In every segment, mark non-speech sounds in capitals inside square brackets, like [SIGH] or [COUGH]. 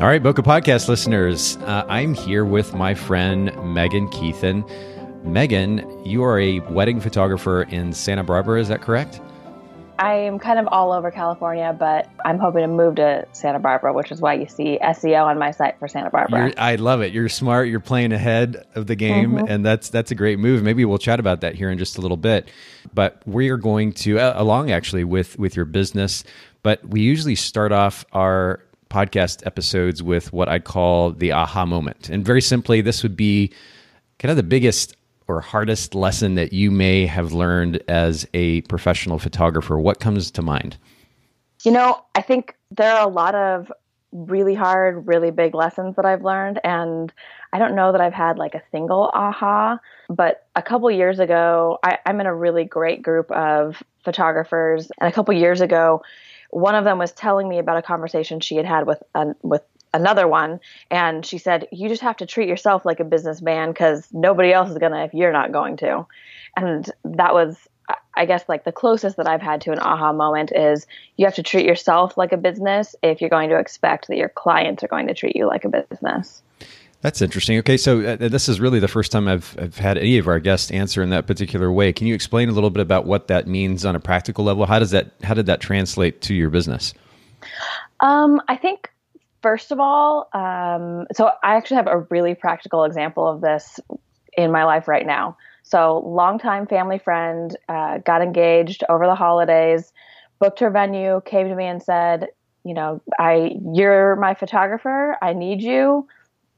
All right, Bokeh Podcast listeners, uh, I'm here with my friend Megan Kuethen. Megan, you are a wedding photographer in Santa Barbara, is that correct? I'm kind of all over California, but I'm hoping to move to Santa Barbara, which is why you see SEO on my site for Santa Barbara. You're, I love it. You're smart. You're playing ahead of the game, mm-hmm. and that's that's a great move. Maybe we'll chat about that here in just a little bit. But we are going to uh, along actually with with your business. But we usually start off our podcast episodes with what I'd call the aha moment. And very simply, this would be kind of the biggest or hardest lesson that you may have learned as a professional photographer. What comes to mind? You know, I think there are a lot of really hard, really big lessons that I've learned. And I don't know that I've had like a single aha, but a couple years ago, I, am in a really great group of photographers. And a couple years ago, one of them was telling me about a conversation she had had with with another one and she said you just have to treat yourself like a businessman because nobody else is gonna if you're not going to. And that was i guess like the closest that i've had to an aha moment is you have to treat yourself like a business if you're going to expect that your clients are going to treat you like a business that's interesting. Okay, so uh, this is really the first time I've, I've had any of our guests answer in that particular way. Can you explain a little bit about what that means on a practical level? How does that how did that translate to your business? Um, I think first of all, um, so I actually have a really practical example of this in my life right now. So, longtime family friend uh, got engaged over the holidays, booked her venue, came to me and said, "You know, I you're my photographer. I need you."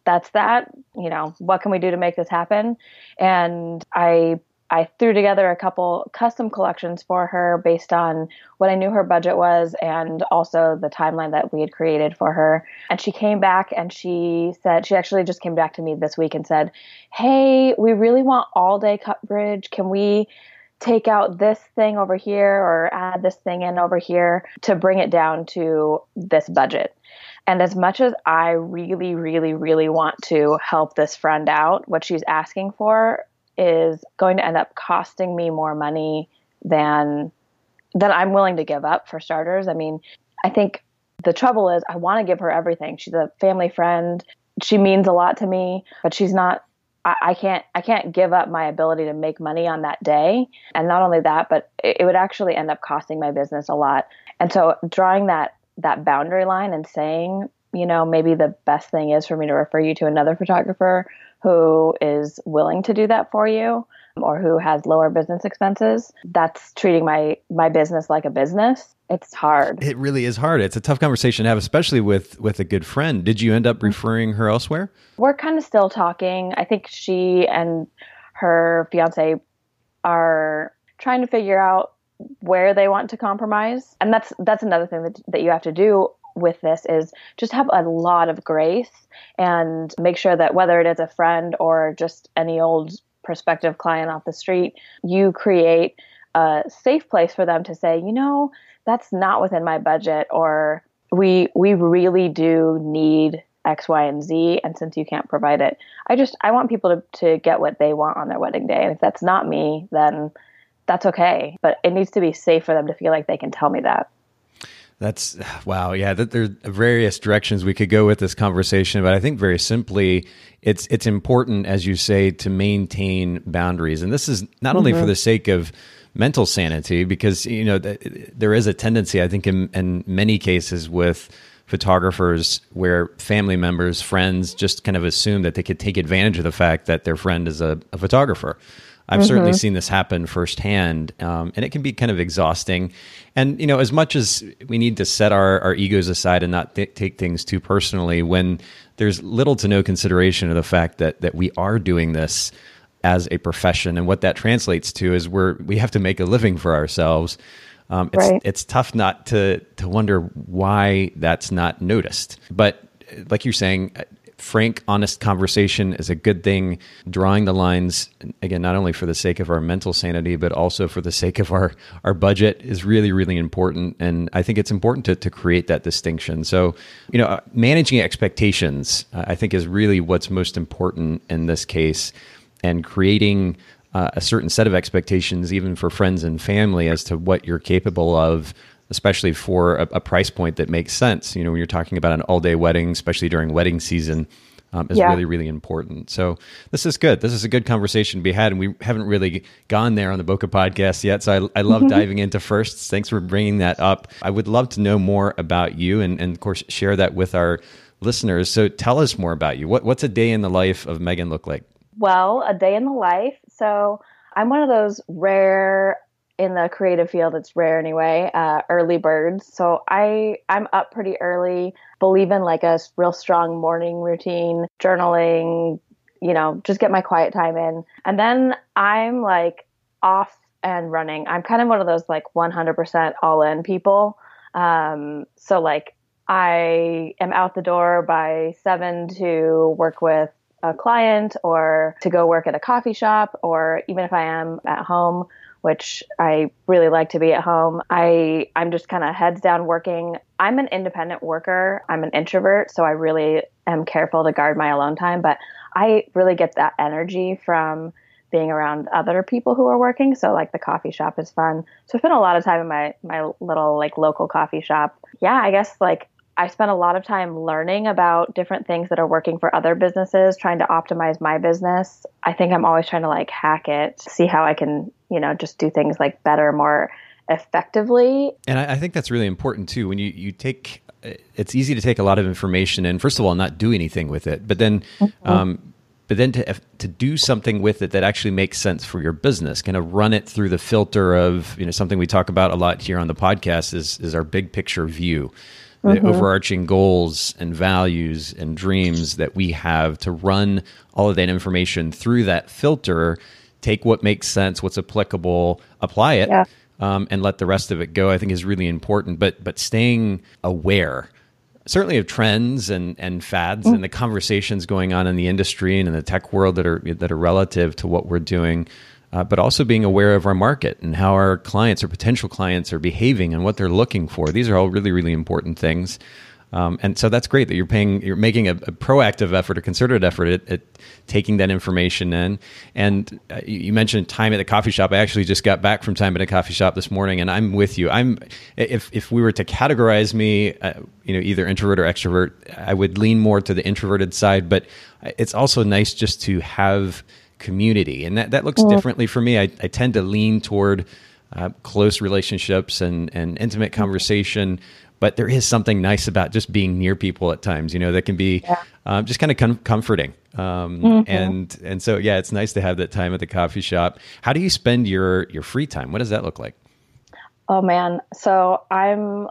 That's that. You know, what can we do to make this happen? And I I threw together a couple custom collections for her based on what I knew her budget was and also the timeline that we had created for her. And she came back and she said, she actually just came back to me this week and said, Hey, we really want all day coverage. Can we take out this thing over here or add this thing in over here to bring it down to this budget? And as much as I really, really, really want to help this friend out, what she's asking for is going to end up costing me more money than than I'm willing to give up for starters. I mean, I think the trouble is I want to give her everything. She's a family friend. She means a lot to me, but she's not I, I can't I can't give up my ability to make money on that day. And not only that, but it, it would actually end up costing my business a lot. And so drawing that that boundary line and saying, you know, maybe the best thing is for me to refer you to another photographer who is willing to do that for you or who has lower business expenses. That's treating my my business like a business. It's hard. It really is hard. It's a tough conversation to have, especially with with a good friend. Did you end up mm-hmm. referring her elsewhere? We're kind of still talking. I think she and her fiance are trying to figure out where they want to compromise and that's that's another thing that, that you have to do with this is just have a lot of grace and make sure that whether it is a friend or just any old prospective client off the street you create a safe place for them to say you know that's not within my budget or we we really do need X, Y, and Z, and since you can't provide it, I just I want people to, to get what they want on their wedding day. And if that's not me, then that's okay. But it needs to be safe for them to feel like they can tell me that. That's wow, yeah. That are various directions we could go with this conversation, but I think very simply, it's it's important, as you say, to maintain boundaries, and this is not only mm-hmm. for the sake of mental sanity, because you know there is a tendency, I think, in, in many cases with photographers where family members, friends, just kind of assume that they could take advantage of the fact that their friend is a, a photographer. I've mm-hmm. certainly seen this happen firsthand, um, and it can be kind of exhausting. And you know, as much as we need to set our, our egos aside and not th- take things too personally, when there's little to no consideration of the fact that that we are doing this as a profession, and what that translates to is we're we have to make a living for ourselves. um, it's, right. it's tough not to, to wonder why that's not noticed. But like you're saying, frank, honest conversation is a good thing. Drawing the lines, again, not only for the sake of our mental sanity, but also for the sake of our, our budget is really, really important. And I think it's important to, to create that distinction. So, you know, uh, managing expectations, uh, I think, is really what's most important in this case. And creating uh, a certain set of expectations, even for friends and family, as to what you're capable of especially for a, a, price point that makes sense. You know, when you're talking about an all day wedding, especially during wedding season, um, is yeah. really, really important. So this is good. This is a good conversation to be had. And we haven't really gone there on the Bokeh podcast yet. So I, I love diving into firsts. Thanks for bringing that up. I would love to know more about you and, and of course, share that with our listeners. So tell us more about you. What, what's a day in the life of Megan look like? Well, a day in the life. So I'm one of those rare in the creative field it's rare anyway uh, early birds. So i i'm up pretty early believe in like a real strong morning routine journaling you know just get my quiet time in. And then i'm like off and running. I'm kind of one of those like 100% all in people. Um, so like i am out the door by seven to work with a client or to go work at a coffee shop or even if i am at home which I really like to be at home. I I'm just kind of heads down working. I'm an independent worker. I'm an introvert, so I really am careful to guard my alone time, but I really get that energy from being around other people who are working. So like the coffee shop is fun. So I spend a lot of time in my my little like local coffee shop. Yeah, I guess like I spent a lot of time learning about different things that are working for other businesses, trying to optimize my business. I think I'm always trying to like hack it, see how I can, you know, just do things like better, more effectively. And I, I think that's really important too. When you, you take, it's easy to take a lot of information and first of all, not do anything with it, but then, mm-hmm. um, but then to to do something with it that actually makes sense for your business, kind of run it through the filter of you know something we talk about a lot here on the podcast is is our big picture view the mm-hmm. overarching goals and values and dreams that we have to run all of that information through that filter take what makes sense what's applicable apply it yeah. um, and let the rest of it go i think is really important but but staying aware certainly of trends and, and fads mm-hmm. and the conversations going on in the industry and in the tech world that are that are relative to what we're doing uh, but also being aware of our market and how our clients or potential clients are behaving and what they're looking for. These are all really, really important things. Um, and so that's great that you're paying, you're making a, a proactive effort, a concerted effort at, at, taking that information in. And uh, you mentioned time at the coffee shop. I actually just got back from time at a coffee shop this morning, and I'm with you. I'm if if we were to categorize me, uh, you know, either introvert or extrovert, I would lean more to the introverted side. But it's also nice just to have community. And that, that looks mm-hmm. differently for me. I, I tend to lean toward uh, close relationships and, and intimate conversation. But there is something nice about just being near people at times, you know, that can be yeah. um, just kind of com- comforting. Um, mm-hmm. And and so yeah, it's nice to have that time at the coffee shop. How do you spend your your free time? What does that look like? Oh man, so I'm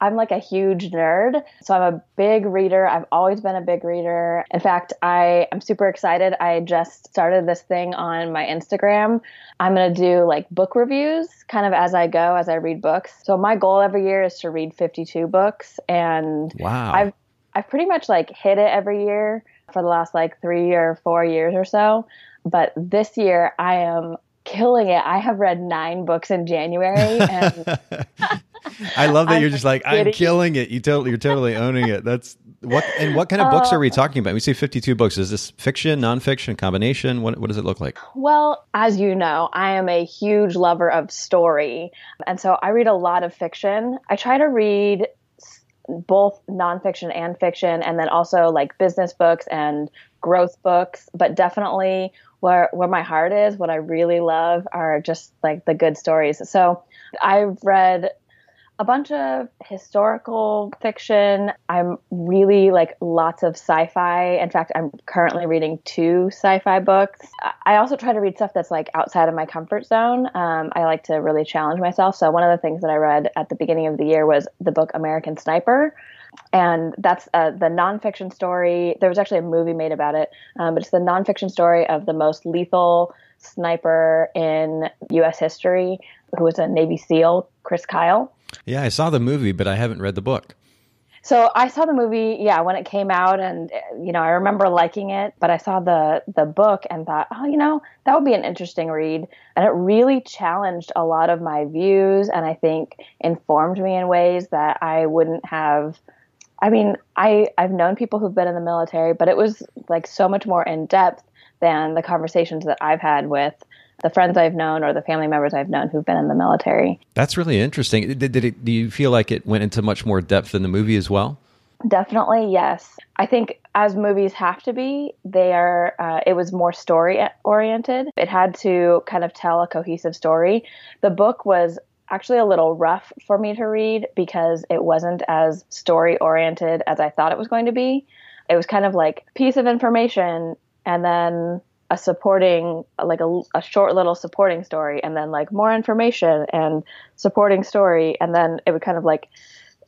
I'm like a huge nerd. So I'm a big reader. I've always been a big reader. In fact, I am super excited. I just started this thing on my Instagram. I'm going to do like book reviews kind of as I go as I read books. So my goal every year is to read 52 books and wow. I've I've pretty much like hit it every year for the last like 3 or 4 years or so. But this year I am killing it. I have read 9 books in January and [LAUGHS] I love that you're just like kidding. I'm killing it. You totally, you're totally owning it. That's what. And what kind of books are we uh, talking about? We say 52 books. Is this fiction, nonfiction, combination? What What does it look like? Well, as you know, I am a huge lover of story, and so I read a lot of fiction. I try to read both nonfiction and fiction, and then also like business books and growth books. But definitely, where where my heart is, what I really love are just like the good stories. So I've read a bunch of historical fiction. I'm really like lots of sci fi. In fact, I'm currently reading two sci fi books. I also try to read stuff that's like outside of my comfort zone. Um, I like to really challenge myself. So, one of the things that I read at the beginning of the year was the book American Sniper. And that's uh, the nonfiction story. There was actually a movie made about it, um, but it's the nonfiction story of the most lethal sniper in U.S. history, who was a Navy SEAL, Chris Kyle. Yeah, I saw the movie, but I haven't read the book. So I saw the movie, yeah, when it came out, and you know, I remember liking it. But I saw the the book and thought, oh, you know, that would be an interesting read, and it really challenged a lot of my views, and I think informed me in ways that I wouldn't have. I mean, I I've known people who've been in the military, but it was like so much more in depth than the conversations that I've had with the friends I've known or the family members I've known who've been in the military. That's really interesting. Did, did it, do you feel like it went into much more depth in the movie as well? Definitely, yes. I think as movies have to be, they are. Uh, it was more story oriented. It had to kind of tell a cohesive story. The book was actually a little rough for me to read because it wasn't as story oriented as I thought it was going to be. It was kind of like piece of information and then a supporting like a, a short little supporting story and then like more information and supporting story. And then it would kind of like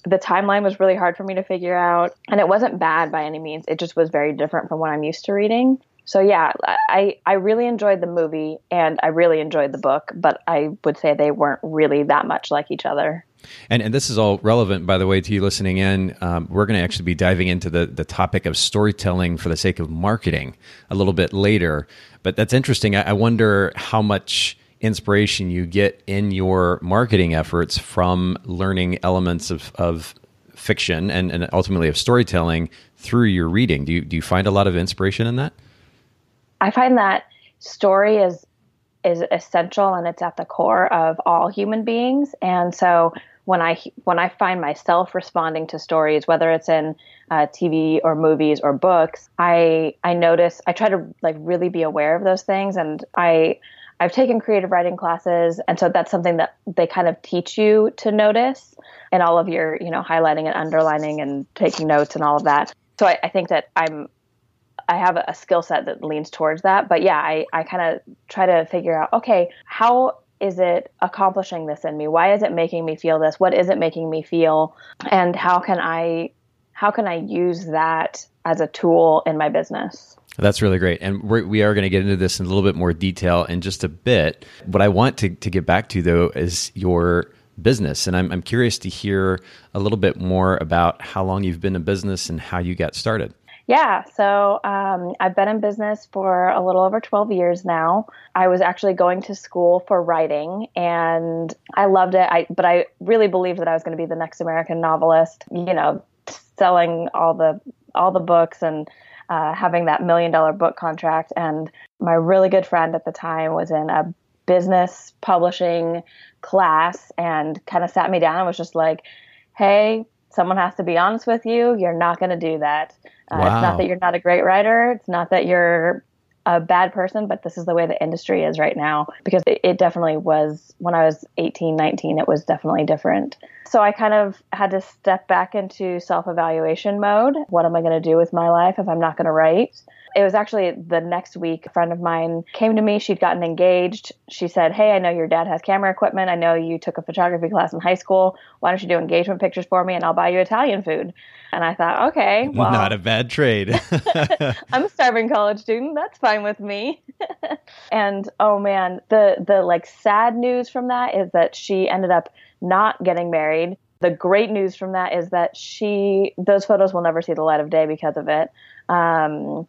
the timeline was really hard for me to figure out. And it wasn't bad by any means. It just was very different from what i'm used to reading so yeah i i really enjoyed the movie and i really enjoyed the book but i would say they weren't really that much like each other and, and this is all relevant, by the way, to you listening in. Um, we're going to actually be diving into the, the topic of storytelling for the sake of marketing a little bit later. But that's interesting. I, I wonder how much inspiration you get in your marketing efforts from learning elements of, of fiction and, and ultimately of storytelling through your reading. Do you, do you find a lot of inspiration in that? I find that story is is essential and it's at the core of all human beings. And so when I when I find myself responding to stories, whether it's in uh, TV or movies or books, I I notice I try to like really be aware of those things, and I I've taken creative writing classes, and so that's something that they kind of teach you to notice in all of your you know highlighting and underlining and taking notes and all of that. So I, I think that I'm I have a skill set that leans towards that. But yeah, I, I kind of try to figure out, okay, how is it accomplishing this in me? Why is it making me feel this? What is it making me feel? And how can I how can I use that as a tool in my business? That's really great. And we're, we are going to get into this in a little bit more detail in just a bit. What I want to, to get back to, though, is your business. And I'm, I'm curious to hear a little bit more about how long you've been in business and how you got started. Yeah, so um, I've been in business for a little over 12 years now. I was actually going to school for writing and I loved it. I, but I really believed that I was going to be the next American novelist, you know, selling all the all the books and uh, having that million dollar book contract. And my really good friend at the time was in a business publishing class and kind of sat me down and was just like, hey, someone has to be honest with you. You're not going to do that. Uh, wow. It's not that you're not a great writer. It's not that you're a bad person, but this is the way the industry is right now because it, it, definitely was when I was 18, 19, it was definitely different. So I kind of had to step back into self evaluation mode. What am I going to do with my life if I'm not going to write? It was actually the next week. A friend of mine came to me. She'd gotten engaged. She said, Hey, I know your dad has camera equipment. I know you took a photography class in high school. Why don't you do engagement pictures for me and I'll buy you Italian food? And I thought, okay, [LAUGHS] well, not a bad trade. [LAUGHS] [LAUGHS] I'm a starving college student. That's fine with me. and oh man, the the like sad news from that is that she ended up not getting married. The great news from that is that she those photos will never see the light of day because of it. Um,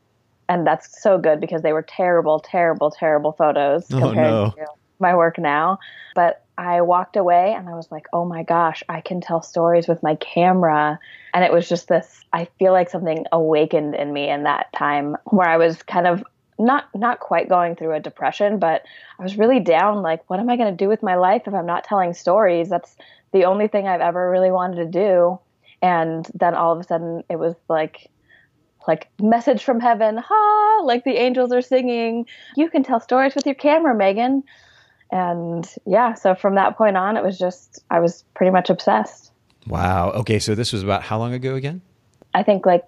and that's so good because they were terrible, terrible, terrible photos oh, compared no. to my work now. But I walked away and I was like, oh my gosh, I can tell stories with my camera. And it was just this, I feel like something awakened in me in that time where I was kind of not not quite going through a depression, but I was really down like what am I going to do with my life if I'm not telling stories? That's the only thing I've ever really wanted to do. And then all of a sudden it was like like message from heaven, ha, like the angels are singing. You can tell stories with your camera, Megan. And yeah, so from that point on, it was just, I was pretty much obsessed. Wow. Okay. So this was about how long ago again? I think like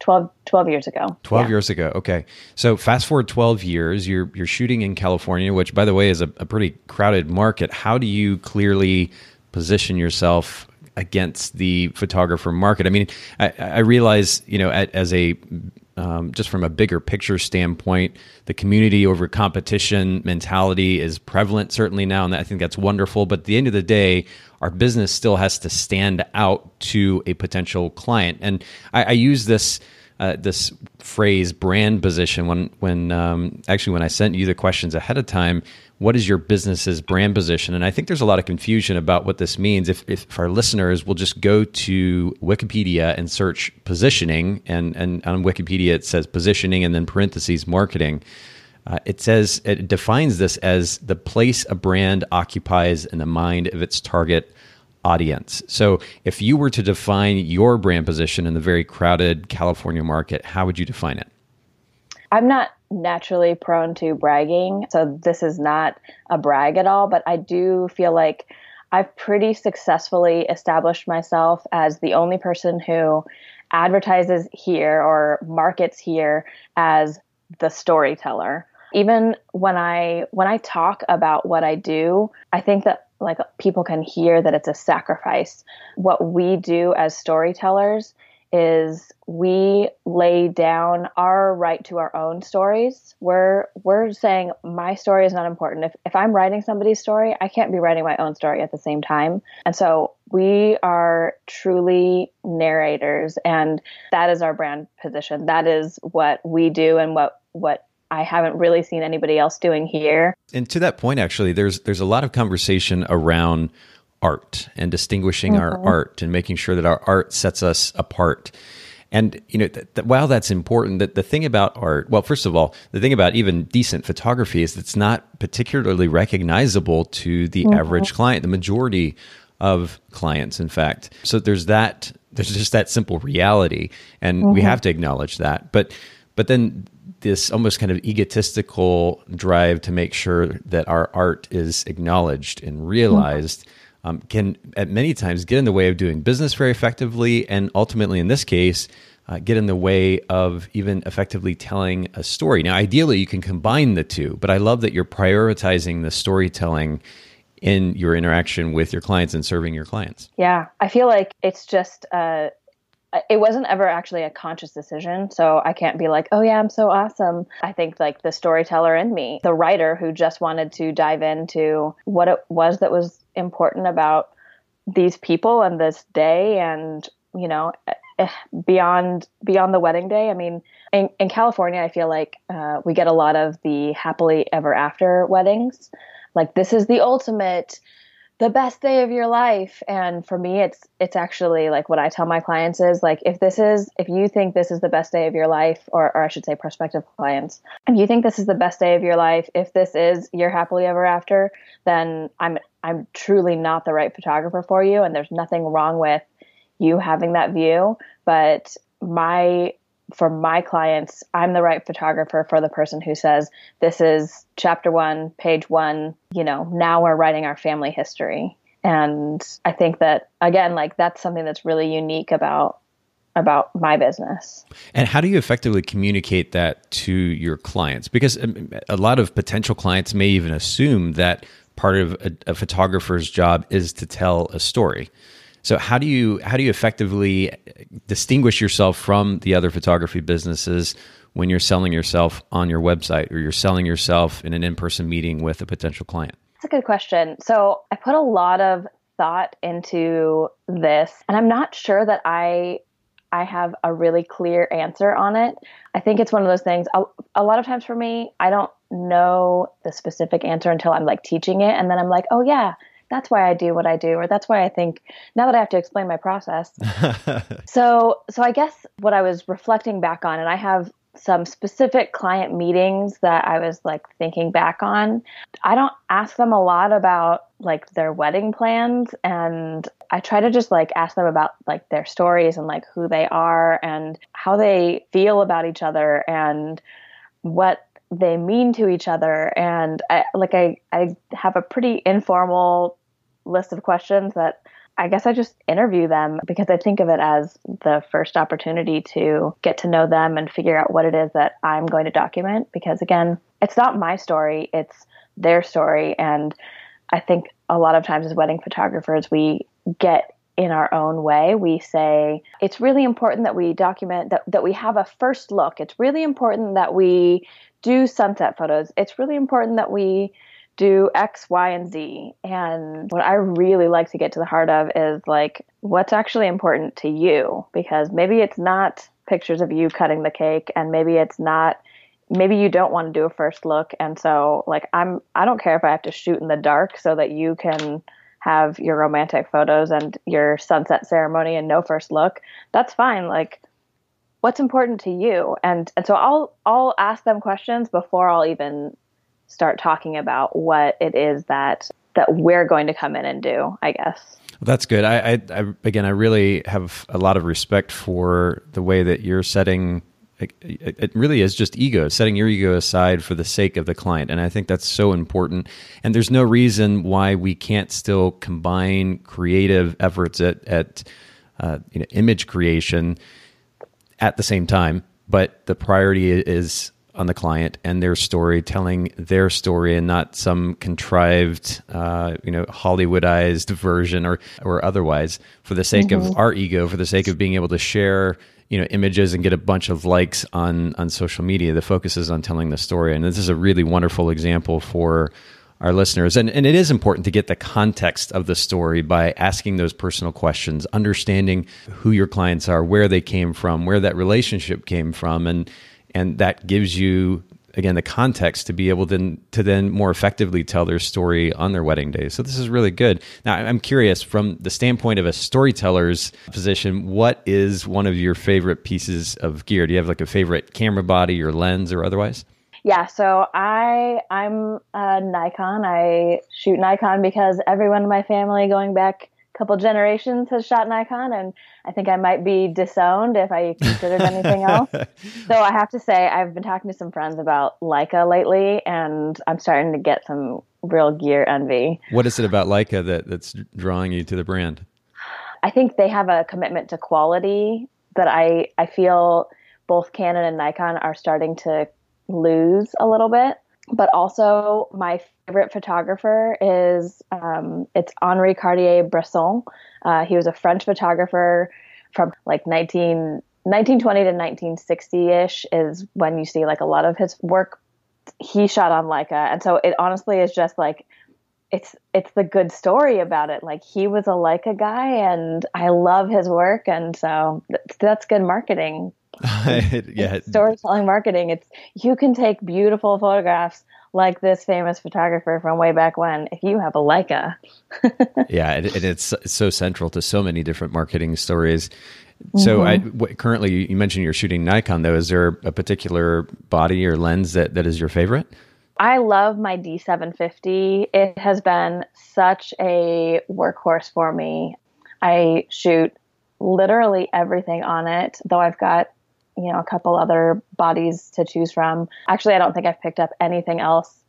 12, 12 years ago. 12 yeah. years ago. Okay. So fast forward 12 years, you're, you're shooting in California, which by the way is a, a pretty crowded market. How do you clearly position yourself against the photographer market. I mean, I, I realize, you know, as a um, just from a bigger picture standpoint, the community over competition mentality is prevalent certainly now, and I think that's wonderful. But at the end of the day, our business still has to stand out to a potential client, and I, I use this. Uh, this phrase brand position when when um, actually when I sent you the questions ahead of time what is your business's brand position? And I think there's a lot of confusion about what this means. If, if our listeners will just go to Wikipedia and search positioning, and, and on Wikipedia it says positioning and then parentheses marketing. Uh, it says it defines this as the place a brand occupies in the mind of its target audience. So, if you were to define your brand position in the very crowded California market, how would you define it? I'm not naturally prone to bragging. So this is not a brag at all, but I do feel like I've pretty successfully established myself as the only person who advertises here or markets here as the storyteller. Even when I when I talk about what I do, I think that like people can hear that it's a sacrifice. What we do as storytellers is we lay down our right to our own stories. We're we're saying my story is not important. If if I'm writing somebody's story, I can't be writing my own story at the same time. And so we are truly narrators and that is our brand position. That is what we do and what what I haven't really seen anybody else doing here. And to that point actually there's there's a lot of conversation around art and distinguishing mm-hmm. our art and making sure that our art sets us apart. And you know, th- th- while that's important, that the thing about art, well, first of all, the thing about even decent photography is it's not particularly recognizable to the mm-hmm. average client, the majority of clients, in fact. So there's that. There's just that simple reality, and mm-hmm. we have to acknowledge that. But but then this almost kind of egotistical drive to make sure that our art is acknowledged and realized. Mm-hmm um, can at many times get in the way of doing business very effectively, and ultimately, in this case, uh, get in the way of even effectively telling a story. Now, ideally, you can combine the two, but I love that you're prioritizing the storytelling in your interaction with your clients and serving your clients. Yeah, I feel like it's just. Uh, it wasn't ever actually a conscious decision so i can't be like oh yeah i'm so awesome i think like the storyteller in me the writer who just wanted to dive into what it was that was important about these people and this day and you know eh, beyond beyond the wedding day. I mean in, in california i feel like uh, we get a lot of the happily ever after weddings. Like this is the ultimate the best day of your life. And for me it's it's actually like what i tell my clients is like if this is if you think this is the best day of your life or, or i should say prospective clients if you think this is the best day of your life if this is your happily ever after then i'm i'm truly not the right photographer for you and there's nothing wrong with you having that view but my for my clients, I'm the right photographer for the person who says, This is chapter one, page one, you know, now we're writing our family history. And I think that again, like that's something that's really unique about about my business. And how do you effectively communicate that to your clients? Because um, a lot of potential clients may even assume that part of a, a photographer's job is to tell a story. So how do you how do you effectively distinguish yourself from the other photography businesses when you're selling yourself on your website or you're selling yourself in an in-person meeting with a potential client? That's a good question. So I put a lot of thought into this and I'm not sure that I I have a really clear answer on it. I think it's one of those things a, a lot of times for me, I don't know the specific answer until I'm like teaching it and then I'm like, "Oh yeah, that's why I do what I do, or that's why I think now that I have to explain my process. [LAUGHS] so, so I guess what I was reflecting back on, and I have some specific client meetings that I was like thinking back on. I don't ask them a lot about like their wedding plans and I try to just like ask them about like their stories and like who they are and how they feel about each other and what they mean to each other and I, like I I have a pretty informal list of questions that I guess I just interview them because I think of it as the first opportunity to get to know them and figure out what it is that I'm going to document. Because again, it's not my story, it's their story. And I think a lot of times as wedding photographers, we get in our own way. We say it's really important that we document that, that we have a first look. It's really important that we do sunset photos. It's really important that we do X, Y, and Z. And what I really like to get to the heart of is like what's actually important to you because maybe it's not pictures of you cutting the cake and maybe it's not maybe you don't want to do a first look and so like I'm I don't care if I have to shoot in the dark so that you can have your romantic photos and your sunset ceremony and no first look. That's fine. Like what's important to you and and so I'll I'll ask them questions before I'll even start talking about what it is that that we're going to come in and do, I guess. well, That's good. I, I, I, again, I really have a lot of respect for the way that you're setting. It, really is just ego, setting your ego aside for the sake of the client, and I think that's so important. And there's no reason why we can't still combine creative efforts at at uh, you know, image creation at the same time. But the priority is on the client and their story, telling their story and not some contrived, uh, you know, Hollywoodized version or or otherwise for the sake mm-hmm. of our ego, for the sake of being able to share, you know, images and get a bunch of likes on on social media. The focus is on telling the story, and this is a really wonderful example for our listeners. And, and it is important to get the context of the story by asking those personal questions, understanding who your clients are, where they came from, where that relationship came from, and and that gives you again the context to be able to, to then more effectively tell their story on their wedding day. So this is really good. Now i'm curious from the standpoint of a storyteller's position what is one of your favorite pieces of gear? Do you have like a favorite camera body or lens or otherwise yeah so i i'm a nikon i shoot nikon because everyone in my family going back a couple generations has shot Nikon, and I think I might be disowned if I considered anything else. [LAUGHS] So I have to say, I've been talking to some friends about Leica lately, and I'm starting to get some real gear envy. What is it about Leica that, that's drawing you to the brand? I think they have a commitment to quality that I I feel both Canon and Nikon are starting to lose a little bit but also my favorite photographer is um, it's Henri Cartier-Bresson. Uh, he was a French photographer from like 19, 1920 to 1960 ish is when you see like a lot of his work. He shot on Leica, and so it honestly is just like it's it's the good story about it. Like he was a Leica guy, and I love his work, and so that's good marketing. [LAUGHS] yeah, storytelling marketing. It's you can take beautiful photographs like this famous photographer from way back when if you have a Leica. [LAUGHS] yeah, and, and it's, it's so central to so many different marketing stories. So, mm-hmm. I, w- currently, you mentioned you're shooting Nikon. Though, is there a particular body or lens that, that is your favorite? I love my D750. It has been such a workhorse for me. I shoot literally everything on it, though I've got you know a couple other bodies to choose from. Actually, I don't think I've picked up anything else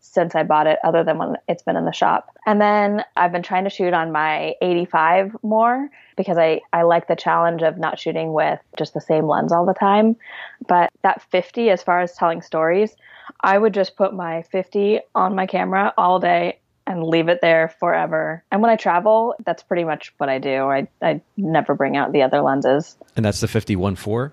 since I bought it other than when it's been in the shop. And then I've been trying to shoot on my 85 more because I, I like the challenge of not shooting with just the same lens all the time. But that 50, as far as telling stories, I would just put my 50 on my camera all day and leave it there forever. And when I travel, that's pretty much what I do. I, I never bring out the other lenses. And that's the 51.4?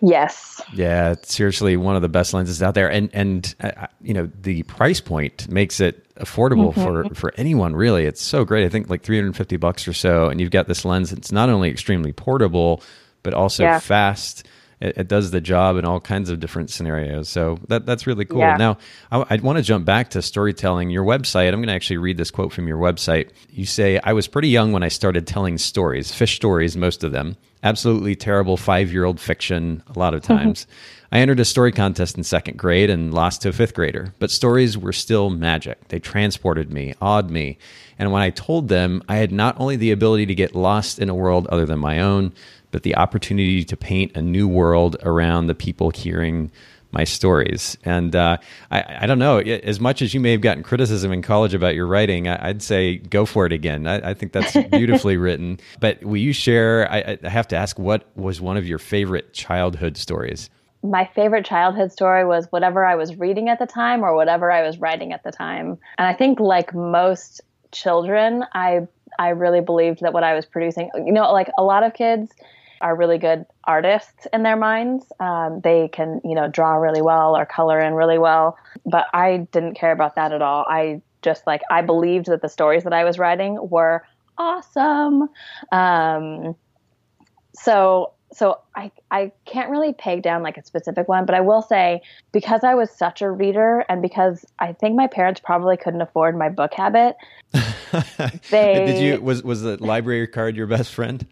Yes. Yeah, seriously, one of the best lenses out there, and and uh, you know the price point makes it affordable mm-hmm. for for anyone. Really, it's so great. I think like three hundred and fifty bucks or so, and you've got this lens. It's not only extremely portable, but also yeah. fast. It, it, does the job in all kinds of different scenarios. So that that's really cool. Yeah. Now, I, I want to jump back to storytelling. Your website. I'm going to actually read this quote from your website. You say, "I was pretty young when I started telling stories, fish stories, most of them." absolutely terrible five year old fiction a lot of [LAUGHS] times. I entered a story contest in second grade and lost to a fifth grader, but stories were still magic. They transported me, awed me. And when I told them, I had not only the ability to get lost in a world other than my own, but the opportunity to paint a new world around the people hearing my stories. And uh, I, I, don't know, as much as you may have gotten criticism in college about your writing, I, would say go for it again. I, I think that's [LAUGHS] beautifully written. But will you share? I, I have to ask, what was one of your favorite childhood stories? My favorite childhood story was whatever I was reading at the time or whatever I was writing at the time. And I think, like most children, I I really believed that what I was producing, you know, like a lot of kids are really good artists in their minds. Um, they can, you know, draw really well or color in really well. But I didn't care about that at all. I just like, I believed that the stories that I was writing were awesome. Um, so so I, I can't really peg down like a specific one, but I will say because I was such a reader and because I think my parents probably couldn't afford my book habit. [LAUGHS] they did you was was the library card your best friend?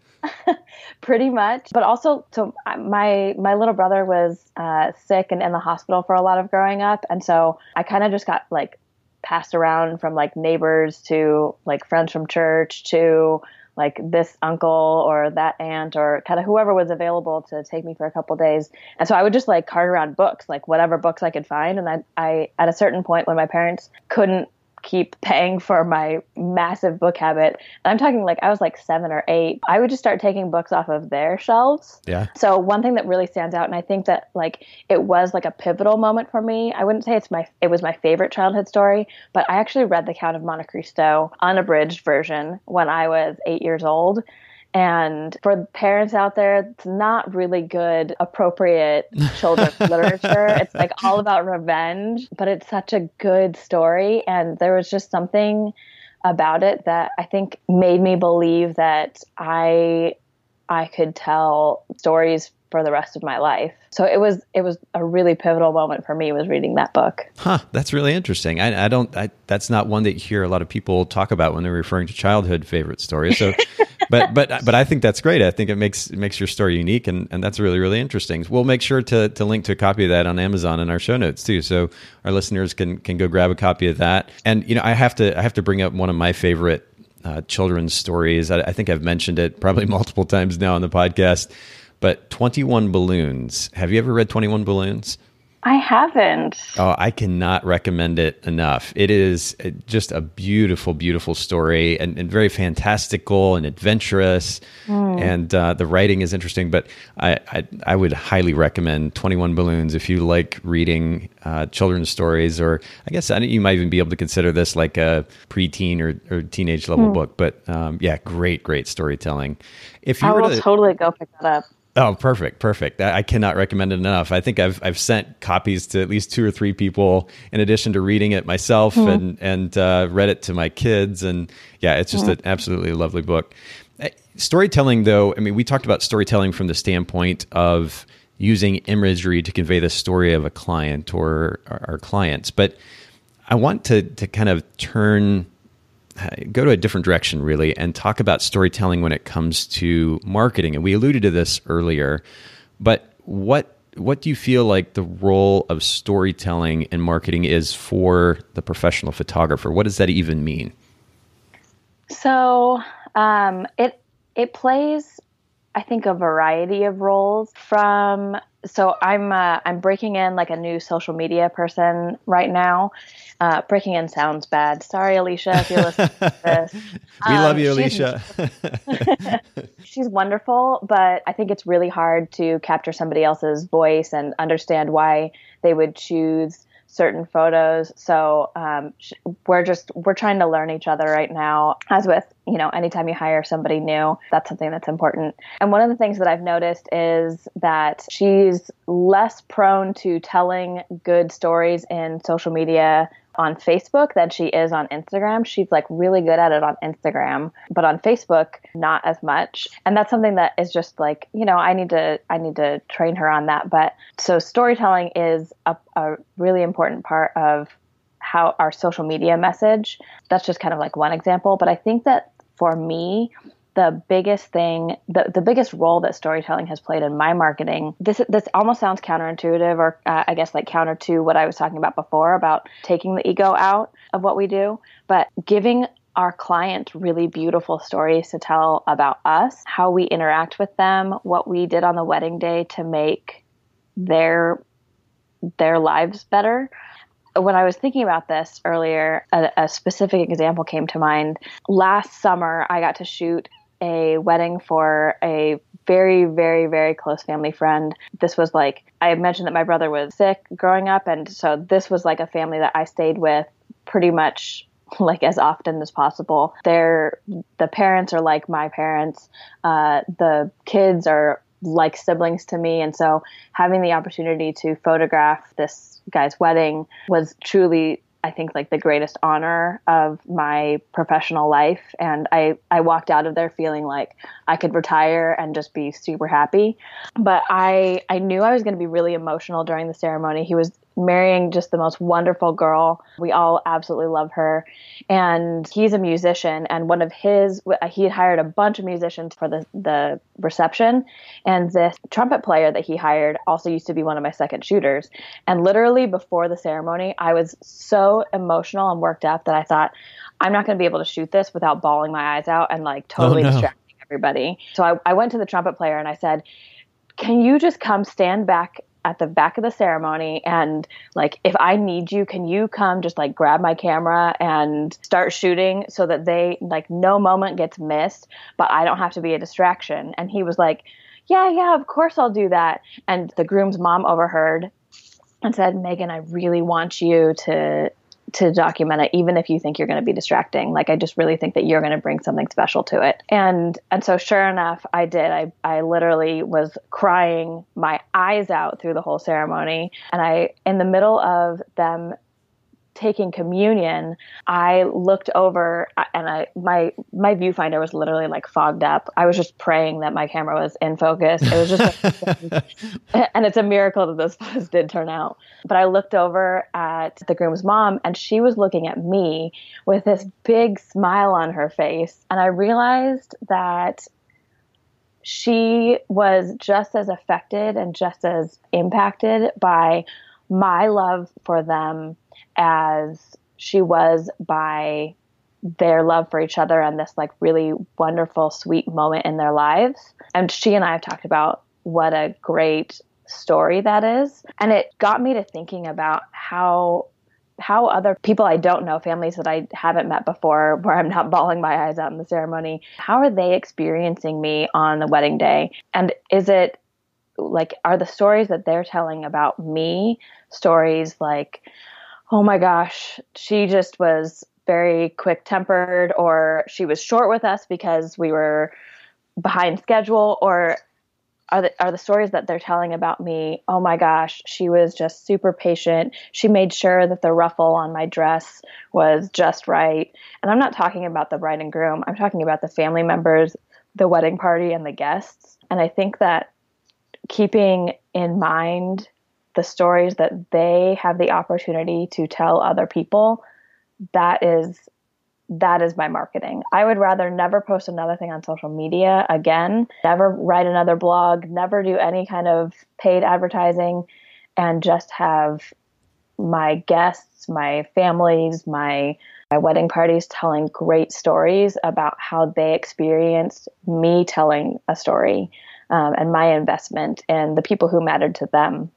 [LAUGHS] pretty much, but also so my my little brother was uh, sick and in the hospital for a lot of growing up, and so I kind of just got like passed around from like neighbors to like friends from church to like this uncle or that aunt or kind of whoever was available to take me for a couple days. And so I would just like cart around books, like whatever books I could find. And I, I, at a certain point when my parents couldn't keep paying for my massive book habit. And I'm talking like I was like seven or eight. I would just start taking books off of their shelves. Yeah. So one thing that really stands out, and I think that like it was like a pivotal moment for me. I wouldn't say it's my it was my favorite childhood story, but I actually read The Count of Monte Cristo unabridged version when I was eight years old. And for parents out there, it's not really good, appropriate [LAUGHS] children's literature. It's like all about revenge, but it's such a good story. And there was just something about it that I think made me believe that I I could tell stories for the rest of my life. So it was it was a really pivotal moment for me was reading that book. Huh, that's really interesting. I, I don't I, that's not one that you hear a lot of people talk about when they're referring to childhood favorite stories. So [LAUGHS] but but but I think that's great. I think it makes it makes your story unique and, and that's really really interesting. We'll make sure to to link to a copy of that on Amazon in our show notes too. So our listeners can can go grab a copy of that. And you know, I have to I have to bring up one of my favorite uh, children's stories. I, I think I've mentioned it probably [LAUGHS] multiple times now on the podcast but 21 Balloons. Have you ever read 21 Balloons? I haven't. Oh, I cannot recommend it enough. It is uh, just a beautiful, beautiful story and, and very fantastical and adventurous. Mm. And uh, the writing is interesting, but I, I, I, would highly recommend 21 Balloons if you like reading uh, children's stories, or I guess you might even be able to consider this like a preteen or, or teenage level mm. book. But um, yeah, great, great storytelling. If you I will to, totally go pick that up. Oh, perfect, perfect. I cannot recommend it enough. I think I've I've sent copies to at least two or three people, in addition to reading it myself mm. and and uh, read it to my kids. And yeah, it's just mm. an absolutely lovely book. Eh, storytelling, though, I mean, we talked about storytelling from the standpoint of using imagery to convey the story of a client or our clients, but I want to to kind of turn go to a different direction really and talk about storytelling when it comes to marketing. And we alluded to this earlier but what what do you feel like the role of storytelling in marketing is for the professional photographer? What does that even mean? So um, it it plays i think a variety of roles from so I'm uh, I'm breaking in like a new social media person right now. Uh, breaking in sounds bad. Sorry, Alicia, if you're listening to [LAUGHS] this. we um, love you, Alicia. She's, [LAUGHS] [LAUGHS] she's wonderful, but I think it's really hard to capture somebody else's voice and understand why they would choose certain photos. So um, we're just we're trying to learn each other right now. As with you know, anytime you hire somebody new, that's something that's important. And one of the things that I've noticed is that she's less prone to telling good stories in social media on Facebook than she is on Instagram. She's like really good at it on Instagram, but on Facebook not as much. And that's something that is just like, you know, I need to I need to train her on that. But so storytelling is a, a really important part of how our social media message. That's just kind of like one example, but I think that for me, the biggest thing, the, the biggest role that storytelling has played in my marketing, this this almost sounds counterintuitive, or uh, I guess like counter to what I was talking about before about taking the ego out of what we do, but giving our client really beautiful stories to tell about us, how we interact with them, what we did on the wedding day to make their their lives better when I was thinking about this earlier, a, a, specific example came to mind. Last summer, I got to shoot a wedding for a very, very, very close family friend. This was like, I mentioned that my brother was sick growing up. And so this was like a family that I stayed with pretty much [LAUGHS] like as often as possible. They're the parents are like my parents. Uh, the kids are like siblings to me, and so having the opportunity to photograph this guy's wedding was truly I think like the greatest honor of my professional life. And I, I walked out of there feeling like I could retire and just be super happy. But I, I knew I was going to be really emotional during the ceremony. He was marrying just the most wonderful girl. We all absolutely love her. And he's a musician. And one of his, he had hired a bunch of musicians for the, the reception. And this trumpet player that he hired also used to be one of my second shooters. And literally before the ceremony, I was so emotional and worked up that I thought, I'm not going to be able to shoot this without bawling my eyes out and like oh, totally oh, no. distracting everybody. So I, I went to the trumpet player and I said, can you just come stand back at the back of the ceremony and like if i need you can you come just like grab my camera and start shooting so that they like no moment gets missed but i don't have to be a distraction? And he was like yeah yeah of course i'll do that. And the groom's mom overheard and said megan i really want you to to document it even if you think you're going to be distracting. Like i just really think that you're going to bring something special to it. And and so sure enough i did. I i literally was crying my eyes out through the whole ceremony. And i in the middle of them taking communion, I looked over uh, and I my my viewfinder was literally like fogged up. I was just praying that my camera was in focus. It was just [LAUGHS] [LAUGHS] and it's a miracle that those photos did turn out. But I looked over at the groom's mom and she was looking at me with this big smile on her face and I realized that she was just as affected and just as impacted by my love for them as she was by their love for each other and this like really wonderful sweet moment in their lives and she and i have talked about what a great story that is and it got me to thinking about how how other people I don't know, families that I haven't met before, where I'm not [LAUGHS] bawling my eyes out in the ceremony, how are they experiencing me on the wedding day? And is it like, are the stories that they're telling about me stories like, oh my gosh, she just was very quick tempered, or she was short with us because we were behind schedule, or are the, are the stories that they're telling about me, oh my gosh, she was just super patient. She made sure that the ruffle on my dress was just right. And I'm not talking about the bride and groom, I'm talking about the family members, the wedding party, and the guests. And I think that keeping in mind the stories that they have the opportunity to tell other people that is that is my marketing. I would rather never post another thing on social media again, never write another blog, never do any kind of paid advertising and just have my guests, my families, my my wedding parties telling great stories about how they experienced me telling a story um, and my investment and the people who mattered to them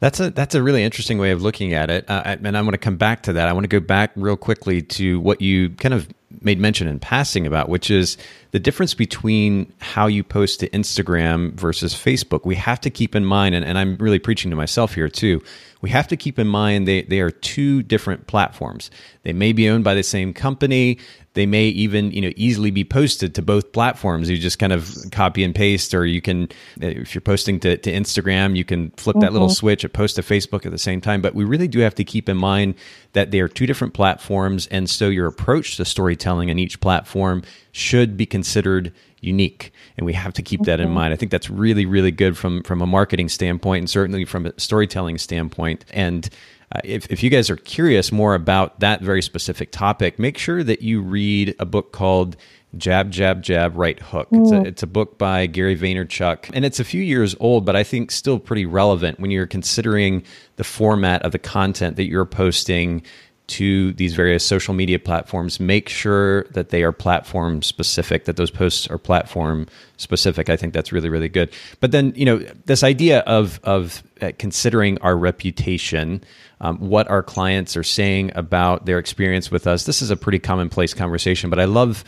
that's a that's a really interesting way of looking at it, uh, and I want to come back to that. I want to go back real quickly to what you kind of made mention in passing about, which is the difference between how you post to Instagram versus Facebook. We have to keep in mind, and, and I'm really preaching to myself here too. We have to keep in mind they, they are two different platforms. They may be owned by the same company. They may even, you know, easily be posted to both platforms. You just kind of copy and paste, or you can, if you're posting to, to Instagram, you can flip mm-hmm. that little mm-hmm. switch and post to Facebook at the same time. But we really do have to keep in mind that they are two different platforms. And so your approach to storytelling in each platform should be considered unique and we have to keep that in mind. I think that's really really good from from a marketing standpoint and certainly from a storytelling standpoint. And uh, if, if you guys are curious more about that very specific topic, make sure that you read a book called Jab, Jab, Jab, Right Hook. It's, a, it's a book by Gary Vaynerchuk, and it's a few years old, but I think still pretty relevant when you're considering the format of the content that you're posting to these various social media platforms, make sure that they are platform specific, that those posts are platform specific. I think that's really, really good. But then, you know, this idea of, of uh, considering our reputation, um, what our clients are saying about their experience with us, this is a pretty commonplace conversation, but I love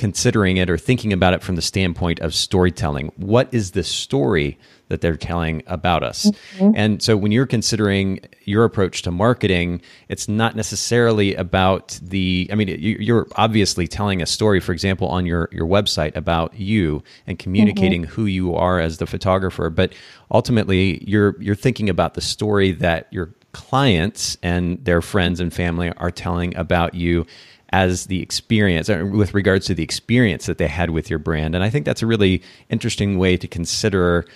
considering it or thinking about it from the standpoint of storytelling. What is the story that they're telling about us? Mm-hmm. And so when you're considering your approach to marketing, it's not necessarily about the, I mean, you're obviously telling a story, for example, on your, your website about you and communicating mm-hmm. who you are as the photographer. But ultimately, you're, you're thinking about the story that your clients and their friends and family are telling about you as the experience with regards to the experience that they had with your brand. And I think that's a really interesting way to consider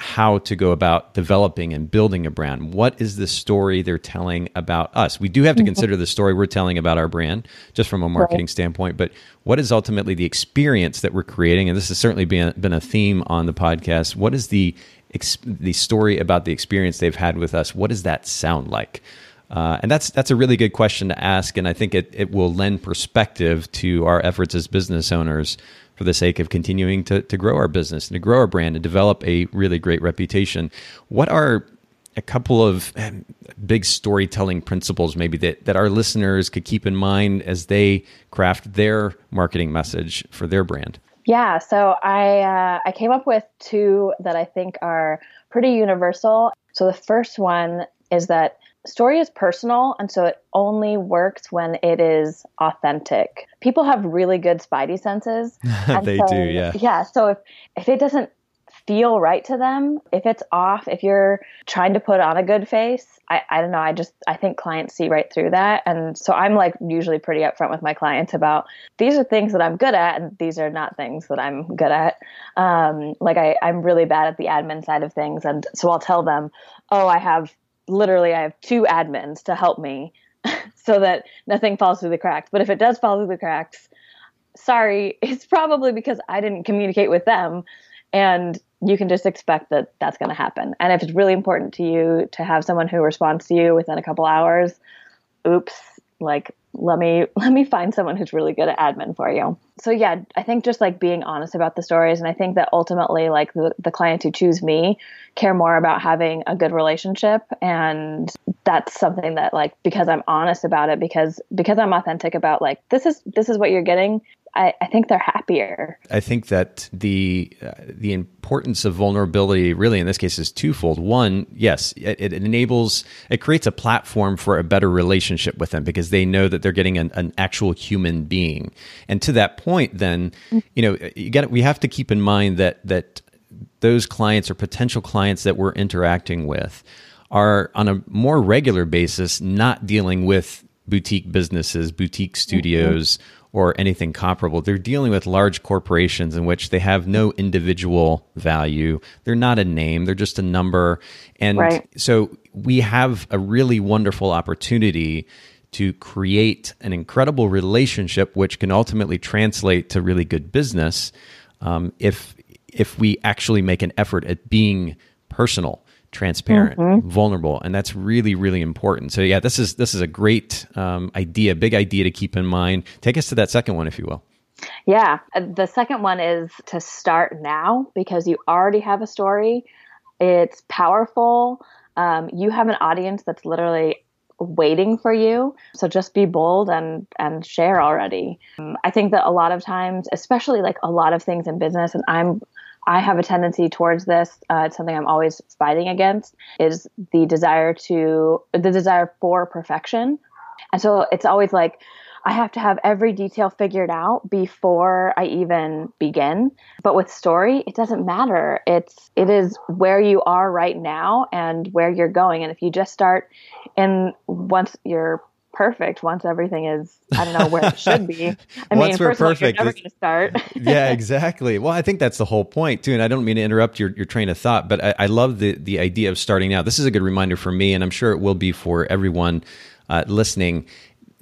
how to go about developing and building a brand. What is the story they're telling about us? We do have to mm-hmm. consider the story we're telling about our brand just from a marketing right. standpoint, but what is ultimately the experience that we're creating? And this has certainly been, been a theme on the podcast. What is the the story about the experience they've had with us? What does that sound like? Uh, and that's that's a really good question to ask, and I think it, it will lend perspective to our efforts as business owners for the sake of continuing to, to grow our business and to grow our brand and develop a really great reputation. What are a couple of um, big storytelling principles maybe that, that our listeners could keep in mind as they craft their marketing message for their brand? Yeah, so I uh, I came up with two that I think are pretty universal. So the first one is that story is personal and so it only works when it is authentic. People have really good spidey senses. [LAUGHS] They so, do yeah. yeah so if if it doesn't feel right to them if it's off if you're trying to put on a good face I, I don't know i just i think clients see right through that. And so i'm like usually pretty upfront with my clients about these are things that i'm good at and these are not things that i'm good at. Um, like I, i'm really bad at the admin side of things and so i'll tell them oh i have literally I have two admins to help me [LAUGHS] so that nothing falls through the cracks. But if it does fall through the cracks, sorry, [LAUGHS] it's probably because I didn't communicate with them. And you can just expect that that's going to happen. And if it's really important to you to have someone who responds to you within a couple hours, oops, like let me [LAUGHS] let me find someone who's really good at admin for you. So yeah i think just like being honest about the stories and i think that ultimately like the, the clients who choose me care more about having a good relationship and that's something that like because i'm honest about it because because i'm authentic about like this is this is what you're getting I, I think they're happier. I think that the uh, the importance of vulnerability, really in this case, is twofold. One, yes, it, it, enables, it creates a platform for a better relationship with them because they know that they're getting an, an actual human being. And to that point, then, you know, you got we have to keep in mind that that those clients or potential clients that we're interacting with are on a more regular basis not dealing with boutique businesses, boutique studios. Mm-hmm or anything comparable. They're dealing with large corporations in which they have no individual value. They're not a name, they're just a number. And right. so we have a really wonderful opportunity to create an incredible relationship, which can ultimately translate to really good business um, if if we actually make an effort at being personal transparent, mm-hmm. vulnerable, and that's really really important. So yeah, this is this is a great um, idea, big idea to keep in mind. Take us to that second one, if you will. Yeah, uh, the second one is to start now because you already have a story. It's powerful. Um, you have an audience that's literally waiting for you. So just be bold and and share already. Um, I think that a lot of times, especially like a lot of things in business, and I'm I have a tendency towards this. Uh, it's something I'm always fighting against. Is the desire to the desire for perfection, and so it's always like I have to have every detail figured out before I even begin. But with story, it doesn't matter. It's it is where you are right now and where you're going. And if you just start in once you're perfect once everything is I don't know where it should be. [LAUGHS] I mean, once we're perfect, all, you're never going to start. [LAUGHS] yeah, exactly. Well, I think that's the whole point too. And I don't mean to interrupt your, your train of thought, but I, I love the the idea of starting out. This is a good reminder for me, and I'm sure it will be for everyone uh, listening.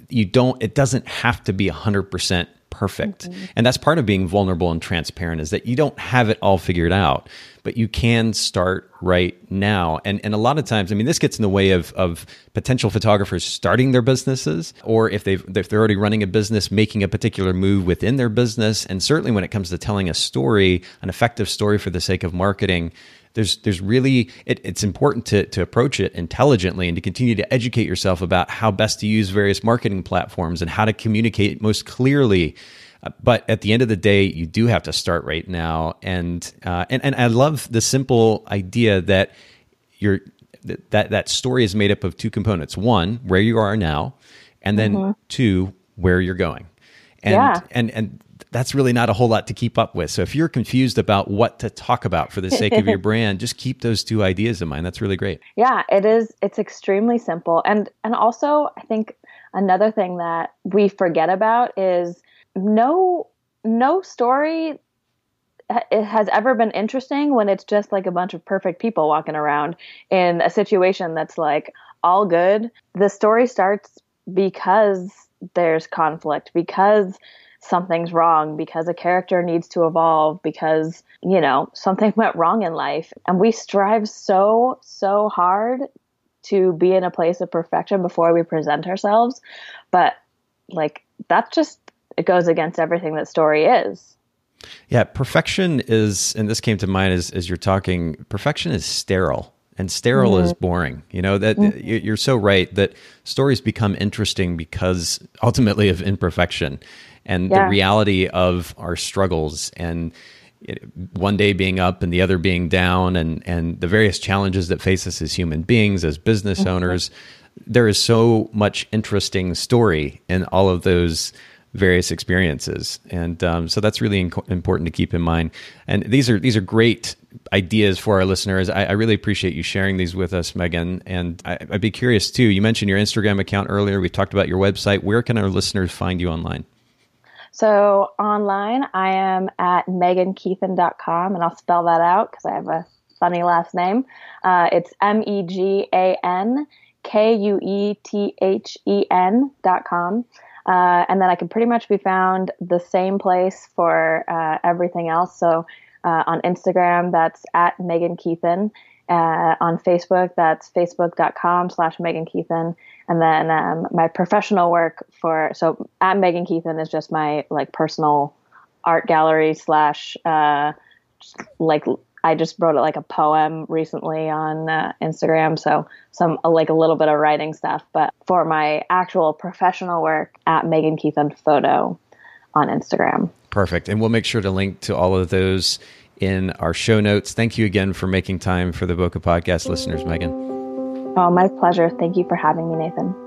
You don't. It doesn't have to be hundred percent perfect. Mm-hmm. And that's part of being vulnerable and transparent is that you don't have it all figured out, but you can start right now. And and a lot of times, I mean, this gets in the way of of potential photographers starting their businesses, or if they've if they're already running a business, making a particular move within their business. And certainly when it comes to telling a story, an effective story for the sake of marketing, there's there's really it, it's important to to approach it intelligently and to continue to educate yourself about how best to use various marketing platforms and how to communicate most clearly Uh, but at the end of the day, you do have to start right now. And uh, and and I love the simple idea that you're that that story is made up of two components: one, where you are now, and then mm-hmm. two, where you're going. And yeah. and and that's really not a whole lot to keep up with. So if you're confused about what to talk about for the sake of your [LAUGHS] brand, just keep those two ideas in mind. That's really great. Yeah, it is. It's extremely simple. And and also I think another thing that we forget about is no no story it has ever been interesting when it's just like a bunch of perfect people walking around in a situation that's like all good. The story starts because there's conflict, because something's wrong, because a character needs to evolve, because, you know, [LAUGHS] something went wrong in life. And we strive so, so hard to be in a place of perfection before we present ourselves. But like, that just, it goes against everything that story is. Yeah, perfection is, and this came to mind as, as you're talking, perfection is sterile and sterile mm-hmm. is boring. You know, that mm-hmm. you're so right that stories become interesting because ultimately of imperfection and yeah. the reality of our struggles and one day being up and the other being down and and the various challenges that face us as human beings as business mm-hmm. owners there is so much interesting story in all of those various experiences. And um, so that's really inc- important to keep in mind. And these are these are great ideas for our listeners. I, I really appreciate you sharing these with us megan. And I, i'd be curious too you mentioned your instagram account earlier. We talked about your website. Where can our listeners find you online? So online, I am at megankuethen.com, and I'll spell that out because I have a funny last name. Uh, it's M E G A N K U E T H E N dot com. Uh, and then I can pretty much be found the same place for uh, everything else. So uh, on Instagram, that's at Megan Kuethen. Uh, on Facebook, that's facebook.com slash Megan Kuethen. And then um, my professional work for so at Megan Kuethen is just my like personal art gallery slash uh, like I just wrote it like a poem recently on uh, Instagram. So some uh, like a little bit of writing stuff. But for my actual professional work at Megan Kuethen Photo on Instagram. Perfect. And we'll make sure to link to all of those in our show notes. Thank you again for making time for the Bokeh Podcast listeners, Megan. Oh, my pleasure. Thank you for having me, Nathan.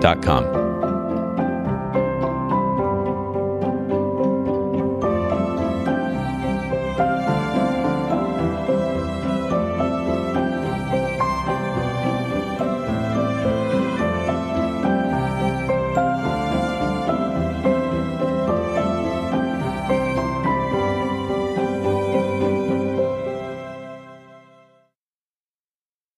com.